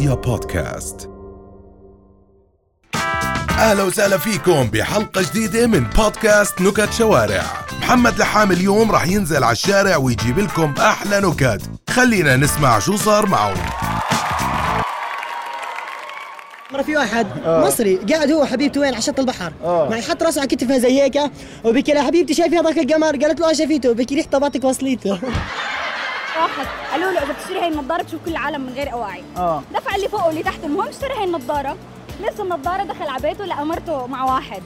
رؤيا بودكاست. أهلا وسهلا فيكم بحلقة جديدة من بودكاست نكت شوارع. محمد لحام اليوم راح ينزل على الشارع ويجيب لكم أحلى نكت. خلينا نسمع شو صار معه مرة في واحد مصري قاعد هو وحبيبته وين؟ على شط البحر. ما يحط راسه على كتفها زي هيك وبكي لها حبيبتي شايفي هذاك القمر؟ قالت له آه شايفيته بكي ريح طباتك وصليته. واحد. قالوا له إذا بتشتري هاي النظاره بتشوف كل العالم من غير أواعي. آه. دفع اللي فوقه واللي تحته المهم اشترى هاي النظاره لبس النظاره دخل على بيته لقى مرته مع واحد.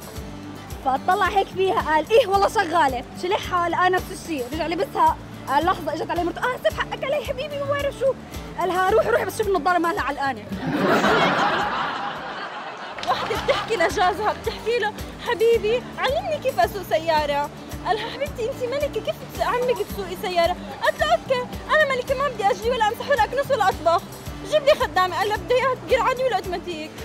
فطلع هيك فيها قال إيه والله شغالة. شلحها لقى نفس الشيء. رجع لبسها. قال لحظة إجت عليه مرته. آه سف حقك علي حبيبي ما بعرف شو؟ قالها روحي روحي بس شوف النظاره مالها علقانه وحدة بتحكي لجوزها بتحكي له حبيبي علمني كيف أسوق سيارة. قال لها حبيبتي أنت ملكة كيف عمك تسوقي سيارة؟ قالت له أوكي أنا ملكة ما بدي اجري ولا أمسح ولا أكنس ولا أطبخ. جيب لي خدامة قال لها بدي إياها تجير عادي ولا أوتوماتيك؟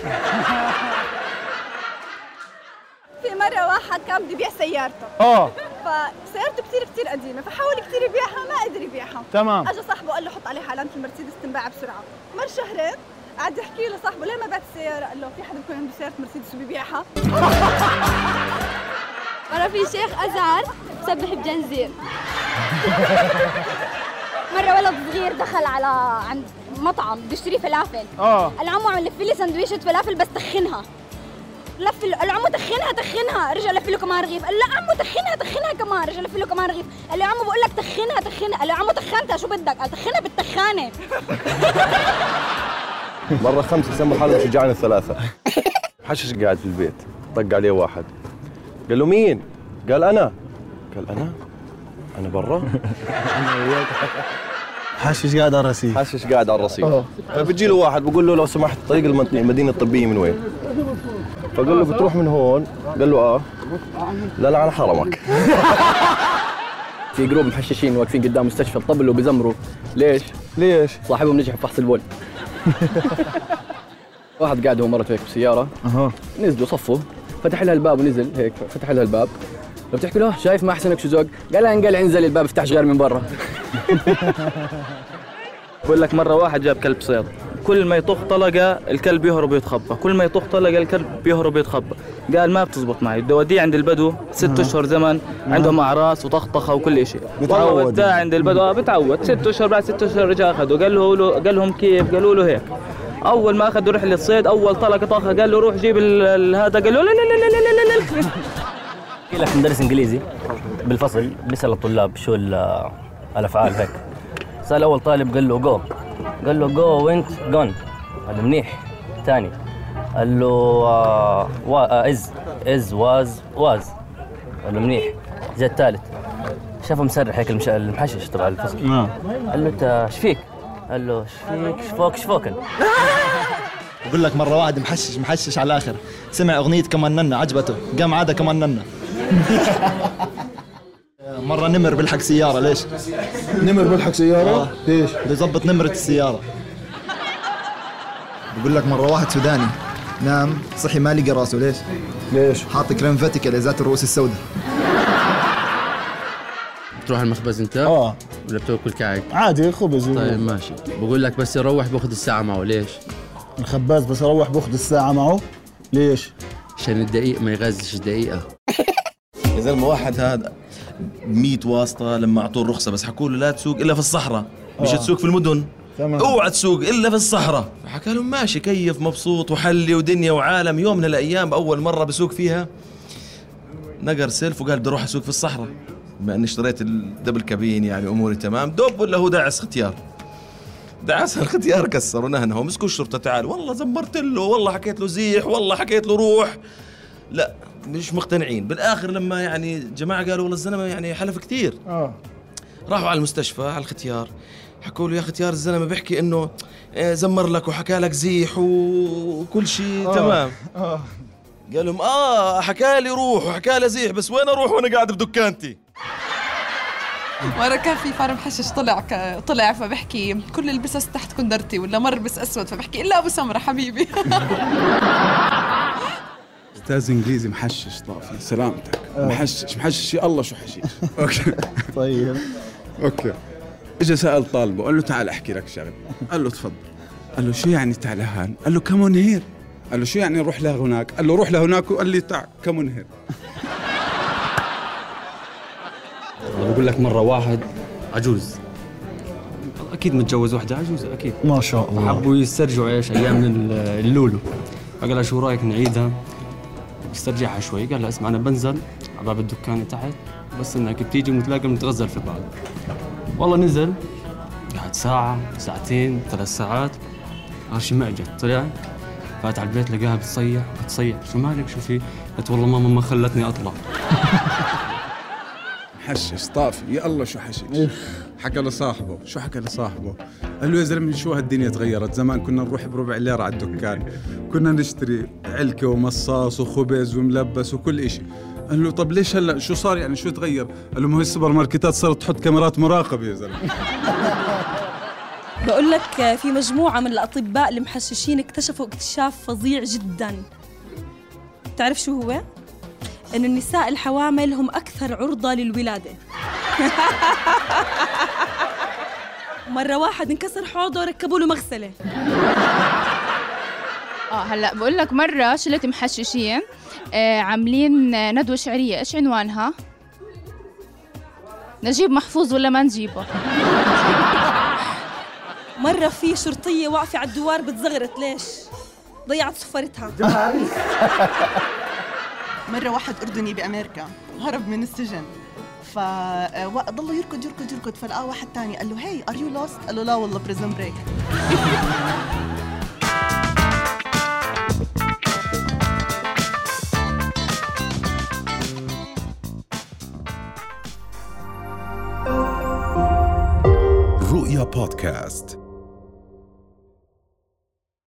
في مرة واحد كان بده يبيع سيارته. آه. فسيارته كثير كثير قديمة فحاول كثير يبيعها ما قدر يبيعها. تمام. أجى صاحبه قال له حط عليها علامه المرسيدس تنباع بسرعة. مر شهرين قعد يحكي له صاحبه ليه ما بعت السيارة؟ قال له في حدا بيكون عنده سيارة مرسيدس وبيبيعها. مرة في شيخ ازهر سبح بجنزير مرة ولد صغير دخل على عند مطعم بده يشتري فلافل. آه. قال له عمو عم لف لي سندويشة فلافل بس تخنها. لف له قال له عمو تخنها تخنها. رجع لف له كمان رغيف. قال له لا عمو تخنها تخنها كمان. رجع لف له كمان رغيف. قال له عمو بقول لك تخنها تخنها. قال له عمو تخنتها شو بدك؟ قال تخنها بالتخانة. مرة خمسة سموا حالهم شجعان الثلاثة. حشش قاعد في البيت طق عليه واحد. قال له مين؟ قال أنا قال أنا؟ أنا برا؟ حشش قاعد على الرصيف حشش قاعد على الرصيف فبيجي له واحد بقول له لو سمحت طريق المدينة الطبية من وين؟ فقال له بتروح من هون قال له آه لا لا على حرمك في جروب محششين واقفين قدام مستشفى الطبل وبيزمروا ليش؟ ليش؟ صاحبهم نجح بفحص البول واحد قاعد هو مرته هيك بسيارة أها نزلوا صفوا فتح لها الباب ونزل هيك فتح لها الباب. لو بتحكي له شايف ما أحسنك شو ذوق؟ قال لها انقلع انزل الباب افتحش غير من برا. بقول لك مرة واحد جاب كلب صيد كل ما يطخ طلقة الكلب يهرب ويتخبى. كل ما يطخ طلقة الكلب يهرب ويتخبى. قال ما بتزبط معي. بدي أوديه عند البدو ست أشهر زمن عندهم اعراس وطخطخة وكل شيء بتعود. عند البدو. آه بتعود. ست أشهر بعد ست أشهر رجع اخذه قال له له- قال لهم كيف؟ قالوا له هيك. أول ما أخذوا رحلة صيد أول طلقة طخه قال له روح جيب هذا قال له لا لا لا لا لا لا لا في لك مدرس إنجليزي بالفصل بيسأل الطلاب شو ال- الأفعال هيك. سأل أول طالب قال له go قال له go went gone قال له منيح. ثاني قال له is is was was قال له منيح. جاء الثالث. شافه مسرح هيك المش- المحشش تبع الفصل. قال له أنت إيش فيك؟ قال له إيش فيك؟ شفوك شفوكن بقول لك مرة واحد محشش محشش على الآخر سمع أغنية كمان ننا عجبته قام عادة كمان ننا مرة نمر بيلحق سيارة ليش؟ نمر بلحق سيارة؟ ليش؟ بده يظبط نمرة السيارة بقول لك مرة واحد سوداني نام صحي ما لقى راسه ليش؟ ليش؟ حاط كريم فاتيكا لذات الرؤوس السوداء تروح المخبز أنت آه ولا بتاكل كعك؟ عادي خبز طيب ماشي. بقول لك بس يروح بأخذ الساعة معه. ليش؟ الخباز بس أروح بأخذ الساعة معه. ليش؟ عشان الدقيق ما يغزش دقيقة. يا زلمة واحد هذا 100 واسطة لما أعطوه الرخصة بس حكوا له لا تسوق إلا في الصحراء. مش آه. تسوق في المدن. تمام. أوعى تسوق إلا في الصحراء. فحكى لهم ماشي كيف؟ مبسوط وحلي ودنيا وعالم. يوم من الأيام اول مرة بسوق فيها نقر سيلف وقال بدي أروح أسوق في الصحراء. بما اني اشتريت الدبل كابين يعني أموري تمام. دوب ولا هو داعس ختيار دعس الختيار كسر ونهنه ومسكوا الشرطة تعال. والله زمرت له والله حكيت له زيح والله حكيت له روح. لا مش مقتنعين. بالآخر لما يعني جماعة قالوا والله الزلمة يعني حلف كثير. آه. راحوا على المستشفى على الختيار حكوا له يا ختيار الزلمة بيحكي إنه آه، زمر لك وحكى لك زيح وكل شيء. آه. تمام. آه. قال لهم آه حكى لي روح وحكى لي زيح بس وين أروح وأنا قاعد بدكانتي؟ مرة كان في فار محشش طلع ك... طلع فبحكي كل البسس تحت كندرتي ولا مر بس أسود فبحكي إلا أبو سمرة حبيبي. أستاذ إنجليزي محشش طافي. سلامتك. آه. محشش محشش يا الله شو حشيش. okay. طيب. okay. اجى سأل طالبه قال له تعال أحكي لك شغلة. قال له تفضل. قال له شو يعني تعال قال له come on here. قال له شو يعني روح لهناك؟ قال له روح لهناك وقال لي تعال come on here. بقول لك مرة واحد عجوز. أكيد متجوز واحدة عجوزة أكيد. ما شاء الله. حبوا يسترجعوا إيش أيام ال- اللولو. فقال لها شو رأيك نعيدها؟ استرجعها شوي. قال لها اسمع أنا بنزل على باب الدكان تحت بس إنك بتيجي ونتلاقى بنتغزل في بعض. والله نزل. قعد ساعة ساعتين ثلاث ساعات. ما إجت. طلع فات على البيت لقاها بتصيح بتصيح. شو مالك؟ شو في؟ قلت والله ماما ما خلتني أطلع. حشش طافي. يا الله شو حشش. حكى لصاحبه. شو حكى لصاحبه؟ قال له يا زلمة شو هالدنيا تغيرت؟ زمان كنا نروح بربع ليرة على الدكان. كنا نشتري علكة ومصاص وخبز وملبس وكل إشي. قال له طب ليش هلا؟ شو صار يعني؟ شو تغير؟ قال له ما هي السوبر ماركتات صارت تحط كاميرات مراقبة يا زلمة. بقول لك في مجموعة من الأطباء المحششين اكتشفوا اكتشاف فظيع جدا. تعرف شو هو؟ إنه النساء الحوامل هم أكثر عرضة للولادة. مرة واحد انكسر حوضه وركبوا له مغسلة. آه هلا بقول لك مرة شله محششين آه عاملين ندوة شعرية. إيش عنوانها؟ نجيب محفوظ ولا ما نجيبه؟ مرة في شرطية واقفة على الدوار بتزغرت ليش؟ ضيعت صفرتها مرة واحد أردني بأمريكا هرب من السجن. فضلوا يركض يركض يركض. فلقاه واحد تاني قال له hey are you lost؟ قال له لا والله prison break رؤيا بودكاست.